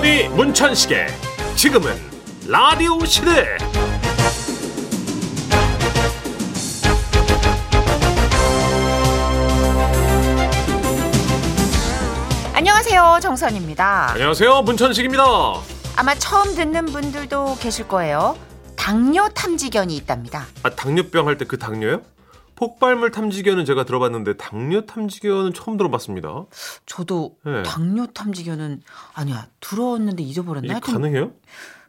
주머니 문천식의 지금은 라디오 시대. 안녕하세요 정선입니다. 안녕하세요 문천식입니다. 아마 처음 듣는 분들도 계실 거예요. 당뇨 탐지견이 있답니다. 아 당뇨병 할 때 그 당뇨요? 폭발물 탐지견은 제가 들어봤는데 당뇨 탐지견은 처음 들어봤습니다 저도 네. 당뇨 탐지견은 아니야 들었는데 잊어버렸나 이게 가능해요?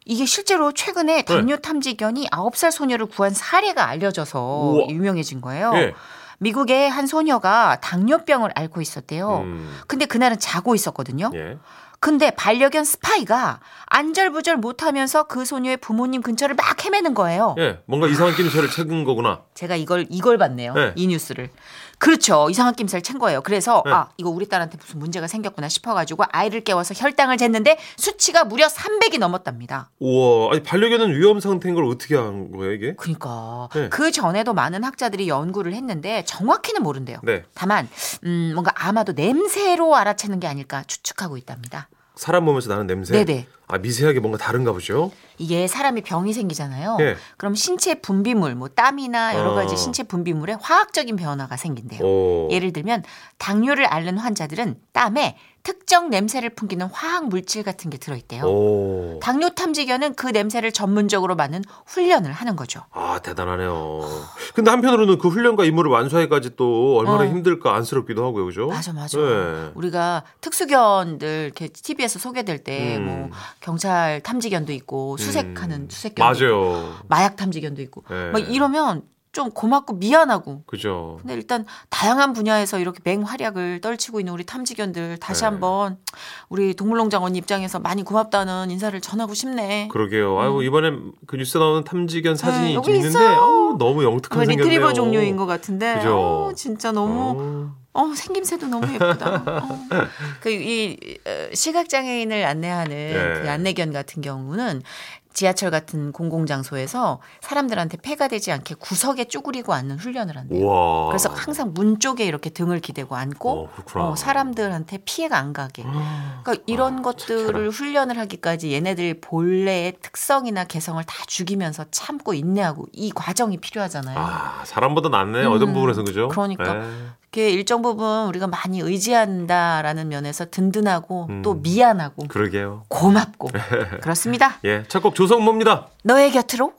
이게 실제로 최근에 당뇨 탐지견이 9살 소녀를 구한 사례가 알려져서 우와. 유명해진 거예요 예. 미국의 한 소녀가 당뇨병을 앓고 있었대요 음, 근데 그날은 자고 있었거든요 예. 근데 반려견 스파이가 안절부절 못하면서 그 소녀의 부모님 근처를 막 헤매는 거예요. 예. 뭔가 이상한 낌새를 찾은 거구나 제가 이걸 이걸 봤네요. 네. 이 뉴스를. 그렇죠. 이상한 낌새를 챈 거예요. 그래서 네. 아 이거 우리 딸한테 무슨 문제가 생겼구나 싶어가지고 아이를 깨워서 혈당을 쟀는데 수치가 무려 300이 넘었답니다. 우와 아니 반려견은 위험 상태인 걸 어떻게 한 거예요 이게? 그러니까 네. 그 전에도 많은 학자들이 연구를 했는데 정확히는 모른대요. 네. 다만 음, 뭔가 아마도 냄새로 알아채는 게 아닐까 추측하고 있답니다. 사람 몸에서 나는 냄새 네네. 아 미세하게 뭔가 다른가 보죠 이게 사람이 병이 생기잖아요. 예. 그럼 신체 분비물, 뭐 땀이나 여러 가지 어. 신체 분비물에 화학적인 변화가 생긴대요. 오. 예를 들면 당뇨를 앓는 환자들은 땀에 특정 냄새를 풍기는 화학 물질 같은 게 들어있대요. 오. 당뇨 탐지견은 그 냄새를 전문적으로 맡는 훈련을 하는 거죠. 아 대단하네요. 근데 한편으로는 그 훈련과 임무를 완수하기까지 또 얼마나 어. 힘들까 안쓰럽기도 하고요, 그죠? 맞아, 맞아. 네. 우리가 특수견들 이렇게 TV에서 소개될 때 음. 뭐 경찰 탐지견도 있고 수색하는 수색견도 있고 맞아요. 마약 탐지견도 있고 네. 막 이러면 좀 고맙고 미안하고 그죠. 근데 일단 다양한 분야에서 이렇게 맹활약을 떨치고 있는 우리 탐지견들 다시 네. 한번 우리 동물농장 언니 입장에서 많이 고맙다는 인사를 전하고 싶네. 그러게요. 아이고 이번엔 그 뉴스에 나오는 탐지견 사진이 네, 여기 좀 있는데. 어우, 너무 영특한 그 생겼네요. 리트리버 종류인 것 같은데. 그죠. 어, 진짜 너무 어. 어, 생김새도 너무 예쁘다. 어. 그이 시각 장애인을 안내하는 네. 그 안내견 같은 경우는 지하철 같은 공공장소에서 사람들한테 폐가 되지 않게 구석에 쭈그리고 앉는 훈련을 한대요. 우와. 그래서 항상 문 쪽에 이렇게 등을 기대고 앉고 어. 어, 사람들한테 피해가 안 가게. 그러니까 이런 아, 것들을 착해라. 훈련을 하기까지 얘네들 본래의 특성이나 개성을 다 죽이면서 참고 인내하고 이 과정이 필요하잖아요. 아 사람보다 낫네 어떤 음, 부분에서 그죠? 그러니까. 네. 그게 일정 부분 우리가 많이 의지한다라는 면에서 든든하고 음. 또 미안하고 그러게요. 고맙고 그렇습니다. 예, 첫 곡 조성모입니다. 너의 곁으로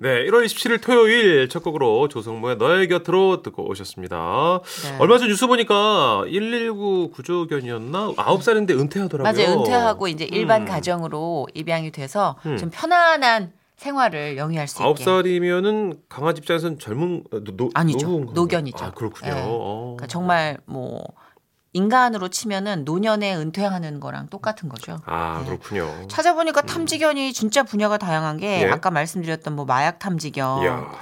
네, 1월 27일 토요일 첫 곡으로 조성모의 너의 곁으로 듣고 오셨습니다. 네. 얼마 전 뉴스 보니까 119 구조견이었나? 9살인데 은퇴하더라고요. 맞아요. 은퇴하고 이제 일반 음. 가정으로 입양이 돼서 음. 좀 편안한 생활을 영위할 수 아홉 있게. 살이면은 강아지 입장에서는 젊은 어, 노, 노, 아니죠. 노견이죠. 아, 그렇군요. 네. 어. 그러니까 정말 뭐 인간으로 치면은 노년에 은퇴하는 거랑 똑같은 거죠. 아, 네. 그렇군요. 찾아보니까 탐지견이 진짜 분야가 다양한 게 예. 아까 말씀드렸던 뭐 마약 탐지견 이야.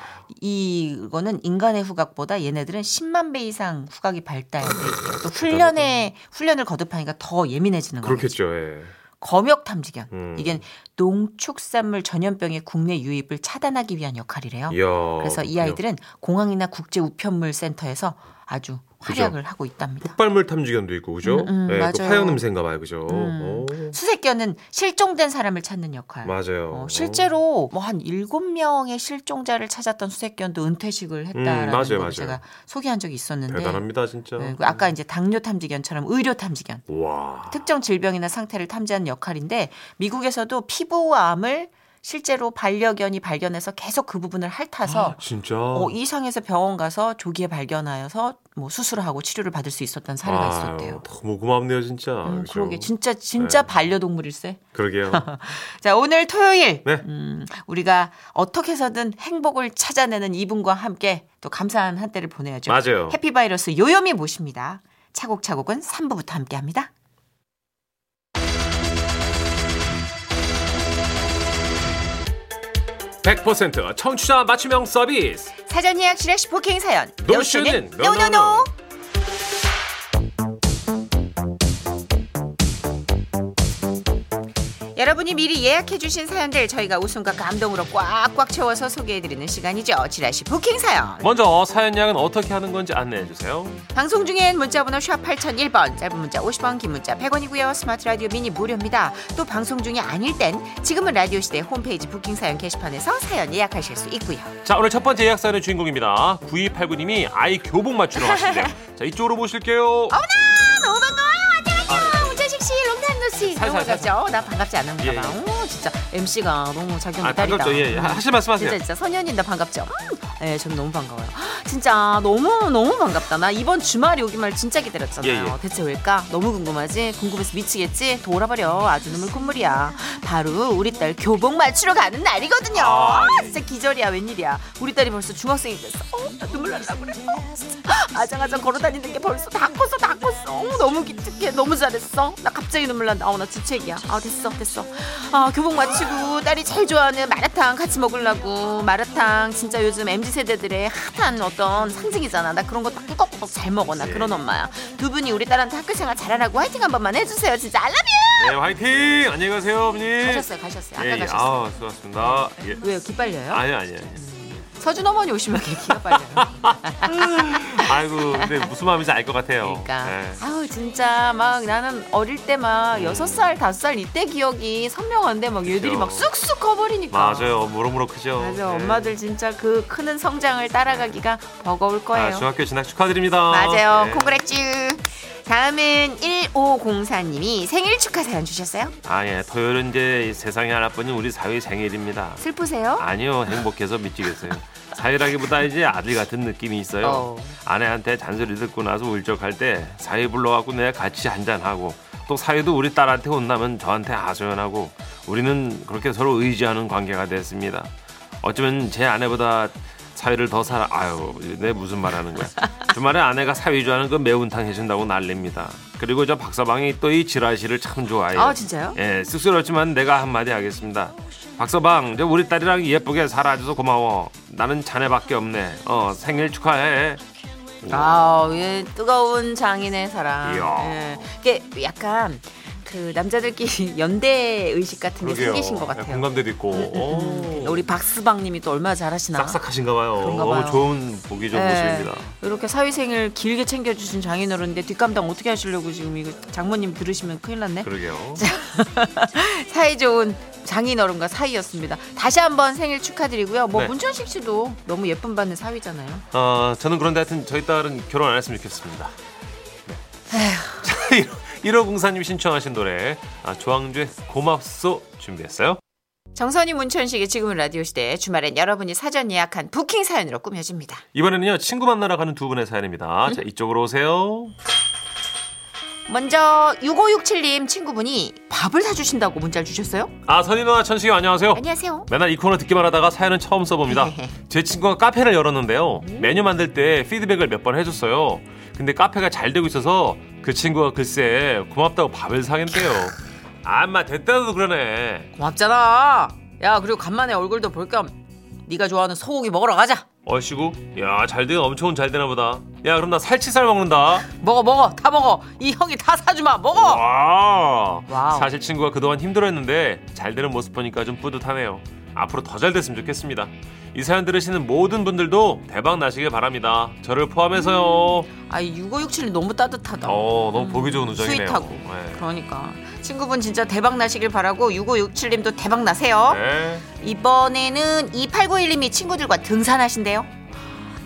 이거는 인간의 후각보다 얘네들은 10만 배 이상 후각이 발달돼 있대요. 또 훈련에 훈련을 거듭하니까 더 예민해지는 거죠. 그렇겠죠. 예. 검역 탐지견. 음. 이게 농축산물 전염병의 국내 유입을 차단하기 위한 역할이래요. 이야. 그래서 이. 아이들은 공항이나 국제 우편물 센터에서 아주. 활약을 하고 있답니다. 폭발물 탐지견도 있고 그죠? 음, 음, 예, 그 맞아요. 화약 냄새인가 봐요. 그죠? 음. 오. 수색견은 실종된 사람을 찾는 역할. 맞아요. 어, 실제로 뭐 한 일곱 명의 실종자를 찾았던 수색견도 은퇴식을 했다라는 음, 맞아요, 걸 맞아요. 제가 소개한 적이 있었는데 대단합니다, 진짜. 네, 그 아까 이제 당뇨 탐지견처럼 의료 탐지견 와. 특정 질병이나 상태를 탐지하는 역할인데 미국에서도 피부암을 실제로 반려견이 발견해서 계속 그 부분을 핥아서 아, 진짜. 어, 이 상에서 병원 가서 조기에 발견하여서 뭐 수술을 하고 치료를 받을 수 있었던 사례가 아유, 있었대요. 너무 고맙네요, 진짜. 음, 그죠? 그러게 진짜 진짜 네. 반려동물일세. 그러게요. 자 오늘 토요일 네. 음, 우리가 어떻게 해서든 행복을 찾아내는 이분과 함께 또 감사한 한때를 보내야죠. 맞아요. 해피바이러스 요요미 모십니다. 차곡차곡은 3부부터 함께합니다. 100% 청취자 맞춤형 서비스. 사전 예약 실시 부킹 사연. 노쇼는 노쇼는 no no 여러분이 미리 예약해주신 사연들 저희가 웃음과 감동으로 꽉꽉 채워서 소개해드리는 시간이죠. 지라시 부킹 사연. 먼저 사연 예약은 어떻게 하는 건지 안내해 주세요. 방송 중엔 문자번호 샵 8001번, 짧은 문자 50원, 긴 문자 100원이고요. 스마트 라디오 미니 무료입니다. 또 방송 중이 아닐 땐 지금은 라디오 시대 홈페이지 부킹 사연 게시판에서 사연 예약하실 수 있고요. 자 오늘 첫 번째 예약 사연의 주인공입니다. 9289님이 아이 교복 맞추러 가신대요. 자 이쪽으로 모실게요. 너무 반가워 씨, 롱탄노 씨. 살살, 반갑죠? 나 반갑지 않은가 예, 봐. 예. 오, 진짜 MC가 너무 자기 아 딸이다. 반갑죠. 예, 예. 하- 하실 말씀 하세요. 진짜 진짜 선현이다 반갑죠. 음, 네, 전 너무 반가워요. 진짜 너무 너무 반갑다. 나 이번 주말이 오기만 진짜 기다렸잖아요. 예, 예. 대체 왜일까? 너무 궁금하지? 궁금해서 미치겠지? 돌아버려. 아주 눈물 콧물이야. 바로 우리 딸 교복 맞추러 가는 날이거든요. 아, 아, 예. 진짜 기절이야. 웬일이야? 우리 딸이 벌써 중학생이 됐어. 어, 나 눈물 날라 그래. 어. 아장아장 걸어다니는 게 벌써 다 컸어, 다 컸어. 어, 너무 기특해. 너무 잘했어. 나 갑자기 눈물 난다. 어, 나 주책이야. 아, 됐어, 됐어. 아, 교복 맞추고 딸이 제일 좋아하는 마라탕 같이 먹으려고. 마라탕 진짜 요즘 MZ 세대들의 핫한 어떤 상징이잖아. 나 그런 거딱 꾸덕꾸덕 잘 먹어. 나 그런 엄마야. 두 분이 우리 딸한테 학교 생활 잘하라고 화이팅 한 번만 해주세요. 진짜 알라뷰. 네 화이팅. 안녕히 가세요 어머니. 가셨어요, 가셨어요. 아까 예, 예. 가셨어요. 아 수고하셨습니다. 예. 왜요? 기빨려요? 아니 아니 아니. 서준 어머니 오시면 이렇게 기가 빨려요. 아이고 근데 무슨 마음인지 알 것 같아요. 그러니까 예. 아우 진짜 막 나는 어릴 때 막 여섯 살 다섯 살 이때 기억이 선명한데 막 얘들이. 막 쑥쑥 커버리니까 맞아요. 무럭무럭 크죠. 맞아 네. 엄마들 진짜 그 크는 성장을 따라가기가 버거울 거예요. 아, 중학교 진학 축하드립니다. 맞아요. 예. 콩그레쥬. 다음은 1504님이 생일 축하 사연 주셨어요? 아, 예. 토요일은 이제 세상에 하나뿐인 우리 사위 생일입니다. 슬프세요? 아니요, 행복해서 미치겠어요. 사위라기보다 이제 아들 같은 느낌이 있어요. 어. 아내한테 잔소리 듣고 나서 울적할 때 사위 불러갖고 내가 같이 한잔하고 또 사위도 우리 딸한테 혼나면 저한테 하소연하고 우리는 그렇게 서로 의지하는 관계가 됐습니다. 어쩌면 제 아내보다 사위를 더 사랑 아유 내 무슨 말하는 거야 주말에 아내가 사위 좋아하는 그 매운탕 해준다고 난립니다 그리고 저 박서방이 또 이 지라시를 참 좋아해요 아 진짜요? 예, 쑥스럽지만 내가 한마디 하겠습니다. 박서방, 저 우리 딸이랑 예쁘게 살아줘서 고마워. 나는 자네밖에 없네. 어, 생일 축하해. 아, 예, 뜨거운 장인의 사랑. 이야. 예. 이게 약간 그 남자들끼리 연대 의식 같은 게 생기신 것 같아요. 네, 공감대도 있고. 오. 우리 박스방님이 또 얼마나 잘하시나. 싹싹하신가 봐요. 그런가 너무. 좋은 보기 좋은 예. 모습입니다. 이렇게 사위 생일 길게 챙겨주신 장인어른인데 뒷감당 어떻게 하시려고 지금 이거 장모님 들으시면 큰일 났네. 그러게요. 사이 좋은 장인어른과 사이였습니다. 다시 한번 생일 축하드리고요. 뭐 네. 문천식 씨도 너무 예쁨 받는 사위잖아요. 어, 저는 그런데 하여튼 저희 딸은 결혼 안 했으면 좋겠습니다. 네. 자, 1504님 신청하신 노래 아, 조항주의 고맙소 준비했어요. 정선이 문천식의 지금은 라디오 시대 주말엔 여러분이 사전 예약한 부킹 사연으로 꾸며집니다. 이번에는요 친구 만나러 가는 두 분의 사연입니다. 자 이쪽으로 오세요. 먼저 6567님 친구분이 밥을 사주신다고 문자를 주셨어요? 아 선희 누나 천식이 안녕하세요. 안녕하세요. 맨날 이 코너 듣기만 하다가 사연은 처음 써봅니다. 제 친구가 카페를 열었는데요. 메뉴 만들 때 피드백을 몇 번 해줬어요. 근데 카페가 잘 되고 있어서 그 친구가 글쎄 고맙다고 밥을 사겠대요. 아마 됐다고 그러네. 고맙잖아. 야 그리고 간만에 얼굴도 볼 겸 네가 좋아하는 소고기 먹으러 가자. 얼씨구, 야 잘 되긴 엄청 잘 되나 보다. 야 그럼 나 살치살 먹는다. 먹어 먹어 다 먹어. 이 형이 다 사주마 먹어. 와. 와우. 사실 친구가 그동안 힘들어했는데 잘 되는 모습 보니까 좀 뿌듯하네요. 앞으로 더 잘 됐으면 좋겠습니다. 이 사연 들으시는 모든 분들도 대박 나시길 바랍니다. 저를 포함해서요. 아이 6567이 너무 따뜻하다. 어, 너무 보기 좋은 우정이네요. sweet하고. 네. 그러니까 친구분 진짜 대박 나시길 바라고 6567님도 대박 나세요. 네. 이번에는 2891님이 친구들과 등산하신대요.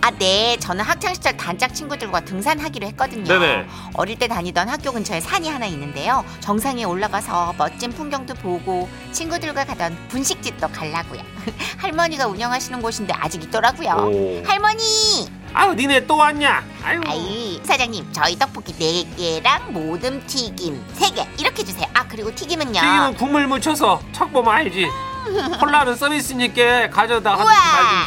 아, 네. 저는 학창시절 단짝 친구들과 등산하기로 했거든요. 네네. 어릴 때 다니던 학교 근처에 산이 하나 있는데요. 정상에 올라가서 멋진 풍경도 보고 친구들과 가던 분식집도 가려고요. 할머니가 운영하시는 곳인데 아직 있더라고요. 오. 할머니! 아유, 니네 또 왔냐? 아유. 아이, 사장님, 저희 떡볶이 4개랑 모듬 튀김 3개 이렇게 주세요. 아, 그리고 튀김은요. 튀김은 국물 묻혀서 척 보면 알지. 콜라는 서비스니까 가져다. 하든지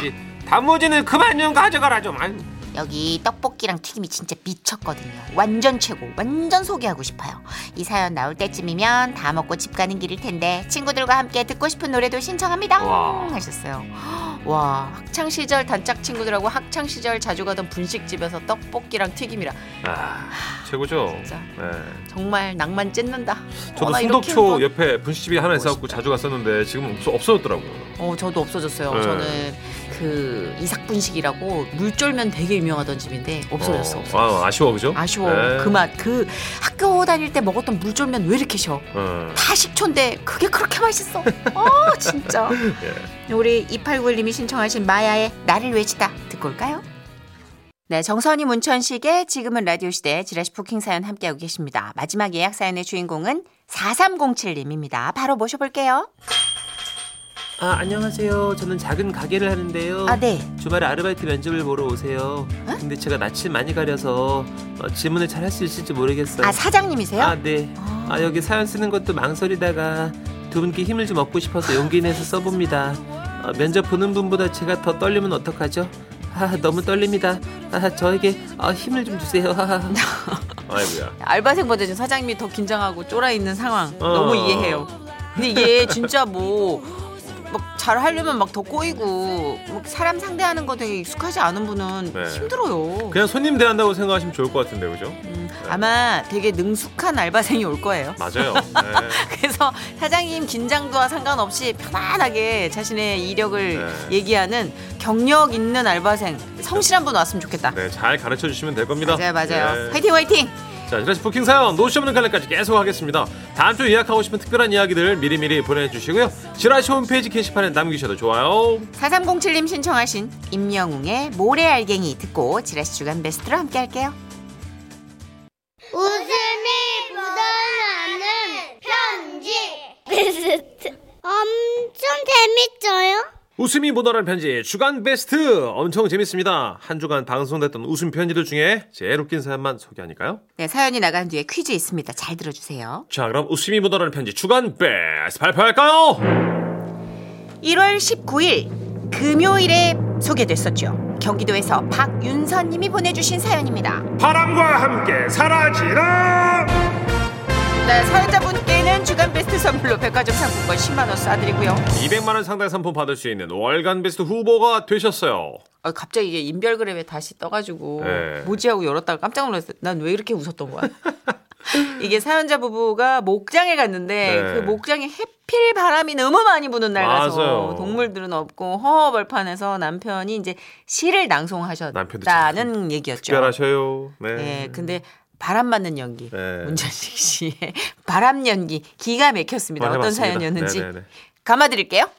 말든지. 단무지는 그만 좀 가져가라 좀. 아유. 여기 떡볶이랑 튀김이 진짜 미쳤거든요. 완전 최고. 완전 소개하고 싶어요. 이 사연 나올 때쯤이면 다 먹고 집 가는 길일 텐데 친구들과 함께 듣고 싶은 노래도 신청합니다. 와. 하셨어요. 와 학창 시절 단짝 친구들하고 학창 시절 자주 가던 분식집에서 떡볶이랑 튀김이랑 아, 최고죠. 진짜. 네. 정말 낭만 찢는다. 저도 어, 한번- 옆에 분식집이 하나 있어갖고. 자주 갔었는데 지금 없어, 없어졌더라고요. 어 저도 없어졌어요. 네. 저는 그 이삭분식이라고 물쫄면 되게 유명하던 집인데 없어졌어. 어, 없어졌어. 아, 아쉬워 그죠? 아쉬워. 네. 그 맛, 그 학교 다닐 때 먹었던 물쫄면 왜 이렇게 셔? 어. 다 식초인데 그게 그렇게 맛있어. 아 진짜. 예. 우리 2891님이 신청하신 마야의 나를 외치다 듣고 올까요? 네, 정선이 문천식의 지금은 라디오 시대 지라시 부킹 사연 함께하고 계십니다. 마지막 예약 사연의 주인공은 4307님입니다. 바로 모셔볼게요. 아 안녕하세요. 저는 작은 가게를 하는데요. 아, 네. 주말에 아르바이트 면접을 보러 오세요. 근데 제가 낯을 많이 가려서 어, 질문을 잘 할 수 있을지 모르겠어요. 아, 사장님이세요? 아, 네. 아 여기 사연 쓰는 것도 망설이다가 두 분께 힘을 좀 얻고 싶어서 용기 내서 써봅니다. 어, 면접 보는 분보다 제가 더 떨리면 어떡하죠? 아 너무 떨립니다. 아 저에게 어, 힘을 좀 주세요. 아이고야. 알바생보다 지금 사장님이 더 긴장하고 쫄아 있는 상황 어. 너무 이해해요. 근데 이게 진짜 뭐. 막 잘 하려면 막 더 꼬이고 뭐 사람 상대하는 거 되게 익숙하지 않은 분은 네. 힘들어요. 그냥 손님 대한다고 생각하시면 좋을 것 같은데 그죠? 음, 아마 되게 능숙한 알바생이 올 거예요. 맞아요. 네. 그래서 사장님 긴장도와 상관없이 편안하게 자신의 이력을 네. 얘기하는 경력 있는 알바생 성실한 분 왔으면 좋겠다. 네, 잘 가르쳐 주시면 될 겁니다. 맞아요, 맞아요. 네. 화이팅, 화이팅. 자, 지라시 부킹 사연 노시 없는 갈래까지 계속 하겠습니다. 다음 주 예약하고 싶은 특별한 이야기들 미리미리 보내주시고요. 지라시 홈페이지 게시판에 남기셔도 좋아요. 4307님 신청하신 임영웅의 모래알갱이 듣고 지라시 주간 베스트로 함께 할게요. 웃음이 묻어나는 편지. 베스트. 엄청 재밌어요. 웃음이 묻어나는 편지 주간 베스트 엄청 재밌습니다. 한 주간 방송됐던 웃음 편지들 중에 제일 웃긴 사연만 소개하니까요. 네, 사연이 나간 뒤에 퀴즈 있습니다. 잘 들어주세요. 자, 그럼 웃음이 묻어나는 편지 주간 베스트 발표할까요? 1월 19일 금요일에 소개됐었죠. 경기도에서 박윤선님이 보내주신 사연입니다. 바람과 함께 사라지라. 네, 사연자분께는 주간 베스트 선물로 백화점 상품권 10만 원 쏴드리고요. 200만 원 상당 상품 받을 수 있는 월간 베스트 후보가 되셨어요. 아, 갑자기 이게 인별그램에 다시 떠가지고 네. 뭐지 하고 열었다가 깜짝 놀랐어요. 난 왜 이렇게 웃었던 거야? 이게 사연자 부부가 목장에 갔는데 네. 그 목장에 해필 바람이 너무 많이 부는 날 가서 맞아요. 동물들은 없고 허허벌판에서 남편이 이제 시를 남편도 낭송하셨다는 얘기였죠. 특별하셔요. 네. 네, 근데 바람 맞는 연기 네. 문전식 씨의 바람 연기 기가 막혔습니다. 어떤 해봤습니다. 사연이었는지 네네네. 감아드릴게요.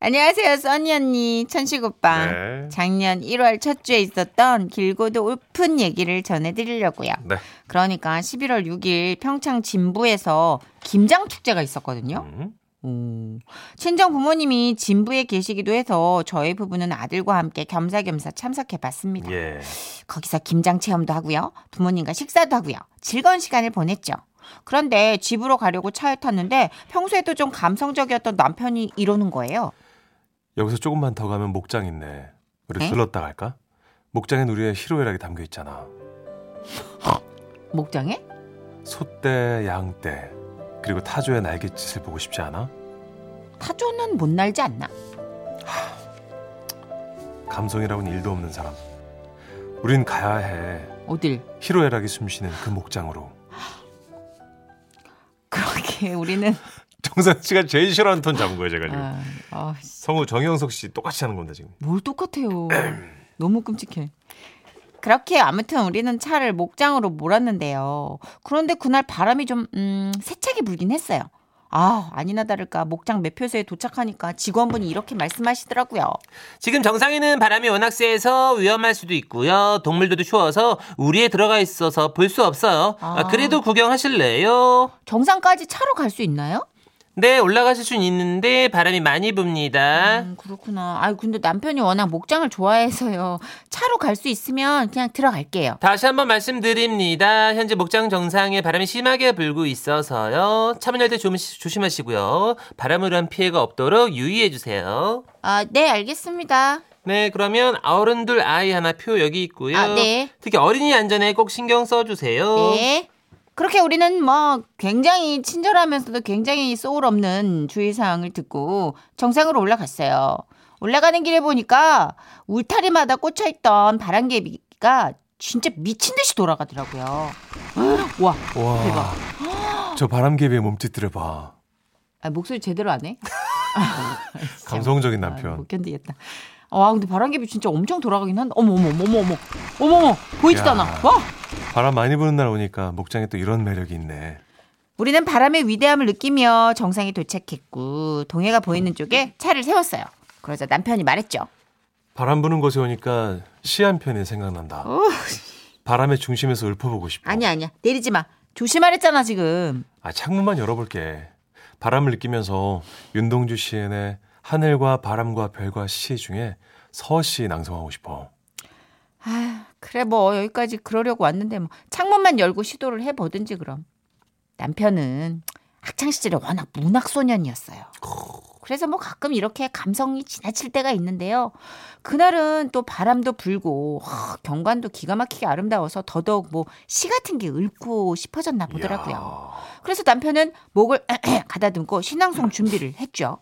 안녕하세요, 써니 언니, 천식 오빠. 네. 작년 1월 첫 주에 있었던 길고도 울픈 얘기를 전해드리려고요. 네. 그러니까 11월 6일 평창 진부에서 김장 축제가 있었거든요. 음. 음. 친정 부모님이 진부에 계시기도 해서 저희 부부는 아들과 함께 겸사겸사 참석해 봤습니다. 예. 거기서 김장 체험도 하고요. 부모님과 식사도 하고요. 즐거운 시간을 보냈죠. 그런데 집으로 가려고 차에 탔는데 평소에도 좀 감성적이었던 남편이 이러는 거예요. 여기서 조금만 더 가면 목장 있네. 우리 에? 들렀다 갈까? 목장엔 우리의 희로애락이 담겨 있잖아. 목장에? 소떼, 양떼, 그리고 타조의 날갯짓을 보고 싶지 않아? 타조는 못 날지 않나? 감성이라고는 일도 없는 사람. 우린 가야 해. 어딜? 희로애락이 숨쉬는 그 목장으로. 그렇게 우리는 정선 씨가 제일 싫어하는 톤 잡은 거예요, 제가 지금. 아, 아, 성우 정영석 씨 똑같이 하는 겁니다, 지금. 뭘 똑같아요. 너무 끔찍해. 그렇게 아무튼 우리는 차를 목장으로 몰았는데요. 그런데 그날 바람이 좀 음, 세차게 불긴 했어요. 아, 아니나 다를까 목장 매표소에 도착하니까 직원분이 이렇게 말씀하시더라고요. 지금 정상에는 바람이 워낙 세서 위험할 수도 있고요. 동물들도 추워서 우리에 들어가 있어서 볼 수 없어요. 아, 아. 그래도 구경하실래요? 정상까지 차로 갈 수 있나요? 네, 올라가실 수는 있는데 바람이 많이 붑니다. 음, 그렇구나. 아유, 근데 남편이 워낙 목장을 좋아해서요. 차로 갈 수 있으면 그냥 들어갈게요. 다시 한번 말씀드립니다. 현재 목장 정상에 바람이 심하게 불고 있어서요. 차문 열 때 조심하시고요. 바람으로 한 피해가 없도록 유의해 주세요. 아, 네, 알겠습니다. 네, 그러면 어른들 아이 하나 표 여기 있고요. 아, 네. 특히 어린이 안전에 꼭 신경 써 주세요. 네. 그렇게 우리는 뭐 굉장히 친절하면서도 굉장히 소울 없는 주의사항을 듣고 정상으로 올라갔어요. 올라가는 길에 보니까 울타리마다 꽂혀있던 바람개비가 진짜 미친 듯이 돌아가더라고요. 와, 와. 대박. 저 바람개비의 몸짓들을 봐. 아, 목소리 제대로 안 해? 감성적인 아, 남편. 못 견디겠다. 와, 근데 바람개비 진짜 엄청 돌아가긴 한다. 어머, 어머, 어머, 어머, 어머, 보이지도 야. 않아. 와! 바람 많이 부는 날 오니까 목장에 또 이런 매력이 있네. 우리는 바람의 위대함을 느끼며 정상에 도착했고 동해가 보이는 쪽에 차를 세웠어요. 그러자 남편이 말했죠. 바람 부는 곳에 오니까 시 한 편이 생각난다. 바람의 중심에서 읊어보고 싶어. 아니야 아니야 내리지 마. 조심하랬잖아 지금. 아, 창문만 열어볼게. 바람을 느끼면서 윤동주 시인의 하늘과 바람과 별과 시 중에 서시 낭송하고 싶어. 아 그래 뭐 여기까지 그러려고 왔는데 뭐 창문만 열고 시도를 해 보든지 그럼. 남편은 학창 시절에 워낙 문학 소년이었어요. 그래서 뭐 가끔 이렇게 감성이 지나칠 때가 있는데요. 그날은 또 바람도 불고 하, 경관도 기가 막히게 아름다워서 더더욱 뭐 시 같은 게 읊고 싶어졌나 보더라고요. 그래서 남편은 목을 가다듬고 신앙송 준비를 했죠.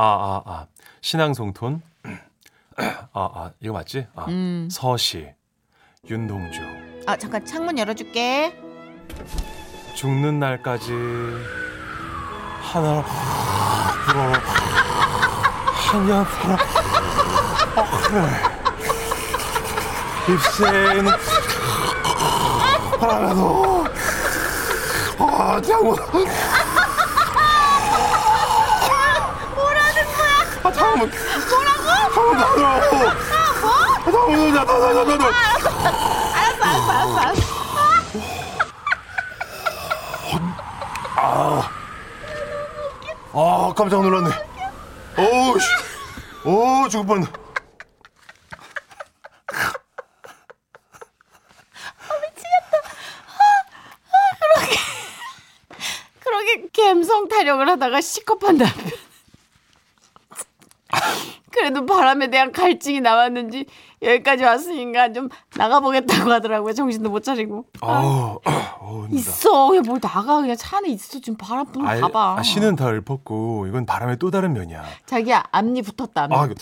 아, 아, 아. 신앙송 톤? 아, 아, 이거 맞지? 아, 음. 서시. 윤동주. 아 잠깐 창문 열어줄게. 죽는 날까지 하나 불어 한여 불어 어, 그래 입새는 바라도 아 장군 뭐라는 아 뭐라고? 장군 나더라고? 아 장군 나나나나나 아 깜짝 놀랐네. 어우 씨. 오 죽을 뻔. 그렇게. 감성 타령을 하다가 시겁한 남편. 그래도 바람에 대한 갈증이 남았는지 여기까지 왔으니까 좀 나가보겠다고 하더라고요. 정신도 못 차리고. 어우 힘들다 있어. 그냥 뭘 나가. 그냥 차 안에 있어. 지금 바람 불고 아, 가봐. 아, 씨는 다 읊었고 이건 바람의 또 다른 면이야 자기야 앞니 붙었다. 앞니. 아 이거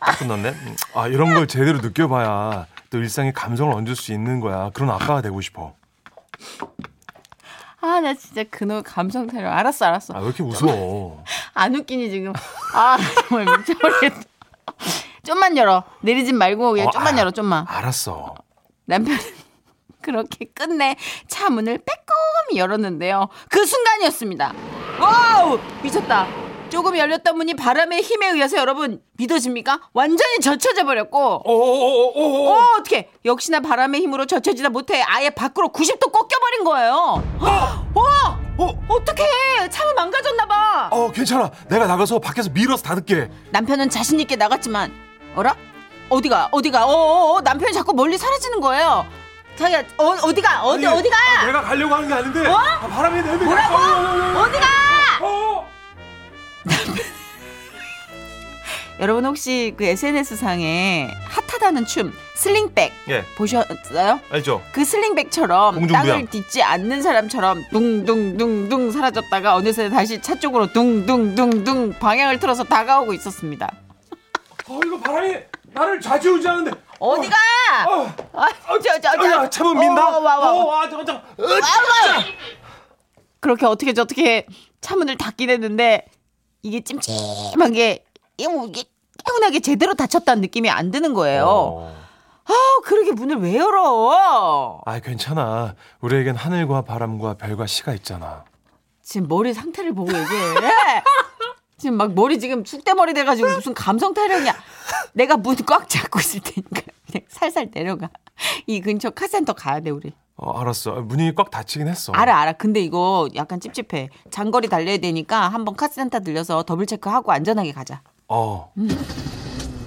딱 끝났네 음, 아 이런 걸 제대로 느껴봐야 또 일상에 감성을 얹을 수 있는 거야 그런 아빠가 되고 싶어 아, 나 진짜 그놈 감성 타령. 알았어, 알았어. 아 왜 이렇게 웃어 안 웃기니 지금. 아, 정말 미쳐버리겠다. 좀만 열어. 내리진 말고 그냥 어, 좀만 아, 열어, 좀만. 알았어 남편은 그렇게 끝내 차 문을 빼꼼히 열었는데요. 그 순간이었습니다. 와우! 미쳤다. 조금 열렸던 문이 바람의 힘에 의해서 여러분 믿어집니까? 완전히 젖혀져 버렸고. 오오오오 어 어떻게 역시나 바람의 힘으로 젖혀지다 못해 아예 밖으로 90도 꺾여 버린 거예요. 와 어, 어떻게 차가 망가졌나 봐. 어 괜찮아. 내가 나가서 밖에서 밀어서 닫을게. 남편은 자신 있게 나갔지만 어라? 어디가 어디가? 어어 남편이 자꾸 멀리 사라지는 거예요. 자기야 어 어디가? 어디 아니, 어디가? 아, 내가 가려고 하는 게 아닌데. 아, 바람이 내면 뭐라고? 어디가? 어. 여러분 혹시 그 SNS 상에 핫하다는 춤 슬링백 예, 보셨어요? 알죠. 그 슬링백처럼 공중부양. 땅을 딛지 않는 사람처럼 둥둥둥둥 사라졌다가 어느새 다시 차 쪽으로 둥둥둥둥 방향을 틀어서 다가오고 있었습니다. 어 이거 바람이 나를 좌지우지하는데 어디가? 어. 아, 저, 저, 저. 야, 차면 민다. 어, 와, 와, 와. 어, 와, 잠깐, 잠깐. 그렇게 어떻게 저렇게 차문을 닫긴 했는데 이게 찜찜하게 이게 개운하게 제대로 닫혔다는 느낌이 안 드는 거예요. 어. 아, 그러게 문을 왜 열어? 아, 괜찮아. 우리에겐 하늘과 바람과 별과 시가 있잖아. 지금 머리 상태를 보고 얘기해. 지금 막 머리 지금 쑥대머리 돼가지고 무슨 감성 타령이야. 내가 문 꽉 잡고 있을 테니까 그냥 살살 내려가. 이 근처 카센터 가야 돼 우리. 어, 알았어. 문이 꽉 닫히긴 했어. 알아 알아. 근데 이거 약간 찝찝해. 장거리 달려야 되니까 한번 카센터 들려서 double check하고 안전하게 가자. 어.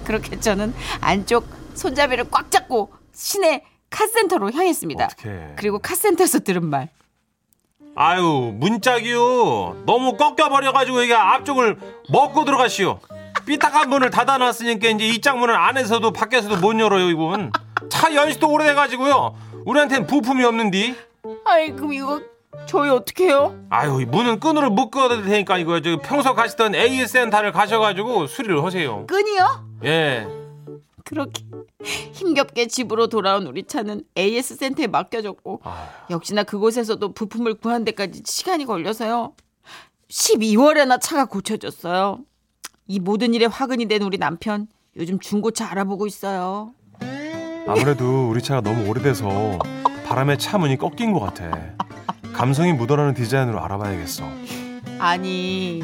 그렇게 저는 안쪽 손잡이를 꽉 잡고 시내 카센터로 향했습니다. 어떡해. 그리고 카센터에서 들은 말. 아유 문짝이요 너무 꺾여버려가지고 이게 앞쪽을 먹고 들어가시오 삐딱한 문을 닫아놨으니까 이제 이 짝 문을 안에서도 밖에서도 못 열어요 이분 차 연식도 오래돼가지고요 우리한텐 부품이 없는디. 아이 그럼 이거 저희 어떻게 해요? 아유 이 문은 끈으로 묶어도 되니까 이거 저 평소 가시던 AS 센터를 가셔가지고 수리를 하세요. 끈이요? 예. 그렇게 힘겹게 집으로 돌아온 우리 차는 AS 센터에 맡겨졌고 아, 역시나 그곳에서도 부품을 구한 데까지 시간이 걸려서요. 12월에나 차가 고쳐졌어요. 이 모든 일에 화근이 된 우리 남편 요즘 중고차 알아보고 있어요. 아무래도 우리 차가 너무 오래돼서 바람에 차 문이 꺾인 것 같아. 감성이 묻어나는 디자인으로 알아봐야겠어. 아니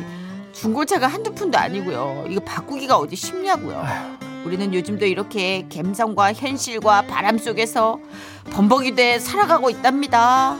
중고차가 한두 푼도 아니고요. 이거 바꾸기가 어디 쉽냐고요. 우리는 요즘도 이렇게 감성과 현실과 바람 속에서 범벅이 돼 살아가고 있답니다.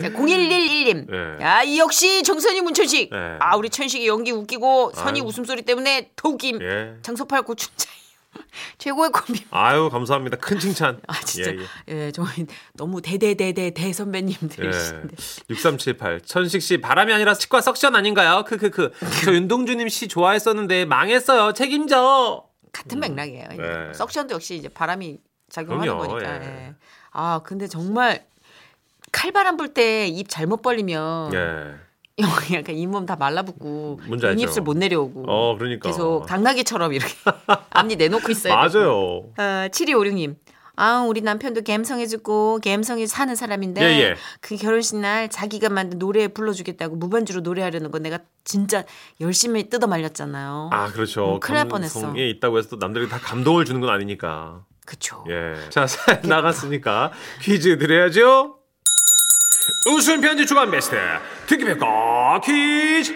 자, 0111님. 예. 야, 이 역시 정선이 문천식. 예. 아, 우리 천식이 연기 웃기고 선이 아유. 웃음소리 때문에 더 웃김. 예. 장소팔 고춘자. 최고의 콤비. 아유 감사합니다. 큰 칭찬. 아, 진짜. 예, 예. 예, 저희 너무 대대대대 대 선배님들이신데. 예. 6378 천식 씨 바람이 아니라 치과 석션 아닌가요? 크크크. 저 윤동주님 씨 좋아했었는데 망했어요. 책임져. 같은 맥락이에요. 이제. 네. 석션도 역시 이제 바람이 작용하는 그럼요, 거니까. 예. 예. 아, 근데 정말 칼바람 불 때 입 잘못 벌리면 예. 약간 잇몸 다 말라붙고? 입술 못 내려오고 어 그러니까. 계속 당나귀처럼 이렇게 앞니 내놓고 있어요. 맞아요. 어, 7256님. 아, 우리 남편도 갬성해주고 갬성에 사는 사람인데 예, 예. 그 결혼식 날 자기가 만든 노래 불러주겠다고 무반주로 노래하려는 거 내가 진짜 열심히 뜯어 말렸잖아요. 아 그렇죠. 음, 큰일 날 뻔했어. 감성에 있다고 해서 또 남들이 다 감동을 주는 건 아니니까. 그쵸. 예. 자, 사연 나갔으니까 퀴즈 드려야죠. 웃음 편지 주간 베스트 특기평가 퀴즈.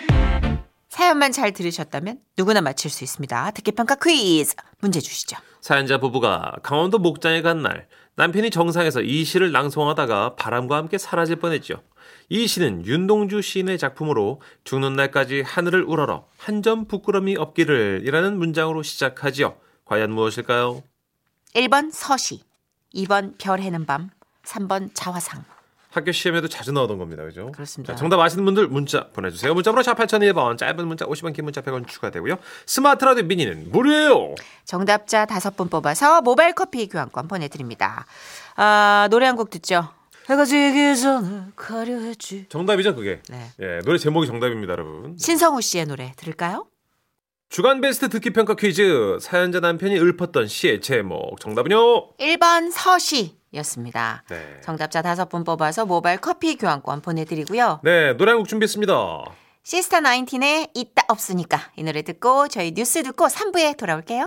사연만 잘 들으셨다면 누구나 맞힐 수 있습니다. 듣기평가 퀴즈 문제 주시죠. 사연자 부부가 강원도 목장에 간 날 남편이 정상에서 이 시를 낭송하다가 바람과 함께 사라질 뻔했죠. 이 시는 윤동주 시인의 작품으로 죽는 날까지 하늘을 우러러 한 점 부끄럼이 없기를 이라는 문장으로 시작하지요. 과연 무엇일까요? 1번 서시, 2번 별 해는 밤, 3번 자화상. 학교 시험에도 자주 나오던 겁니다. 그죠? 그렇습니다. 자, 정답 아시는 분들 문자 보내주세요. 문자번호 샵 8001번 짧은 문자 50원 긴 문자 100원 추가되고요. 스마트 라디오 미니는 무료예요. 정답자 다섯 분 뽑아서 모바일 커피 교환권 보내드립니다. 아, 노래 한 곡 듣죠. 해가 지기 전에 가려 했지. 정답이죠 그게. 네. 예, 노래 제목이 정답입니다 여러분. 신성우 씨의 노래 들을까요? 주간 베스트 듣기 평가 퀴즈 사연자 남편이 읊었던 시의 제목 정답은요. 1번 서시 였습니다. 네. 정답자 다섯 분 뽑아서 모바일 커피 교환권 보내드리고요. 네 노래 한 곡 준비했습니다. 시스타 나인틴의 있다 없으니까 이 노래 듣고 저희 뉴스 듣고 3부에 돌아올게요.